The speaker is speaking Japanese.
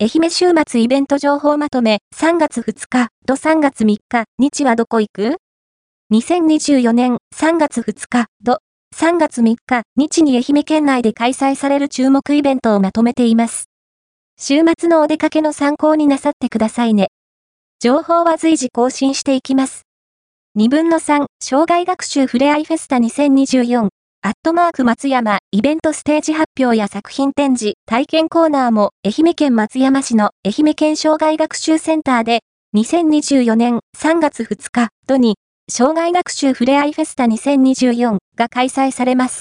愛媛週末イベント情報まとめ3月2日と3月3日、日はどこ行く ?2024 年3月2日と3月3日、日に愛媛県内で開催される注目イベントをまとめています。週末のお出かけの参考になさってくださいね。情報は随時更新していきます。2分の3、障害学習ふれあいフェスタ2024、アットマーク松山、イベントステージ発表や作品展示、体験コーナーも、愛媛県松山市の愛媛県障害学習センターで、2024年3月2日、土に、障害学習ふれあいフェスタ2024が開催されます。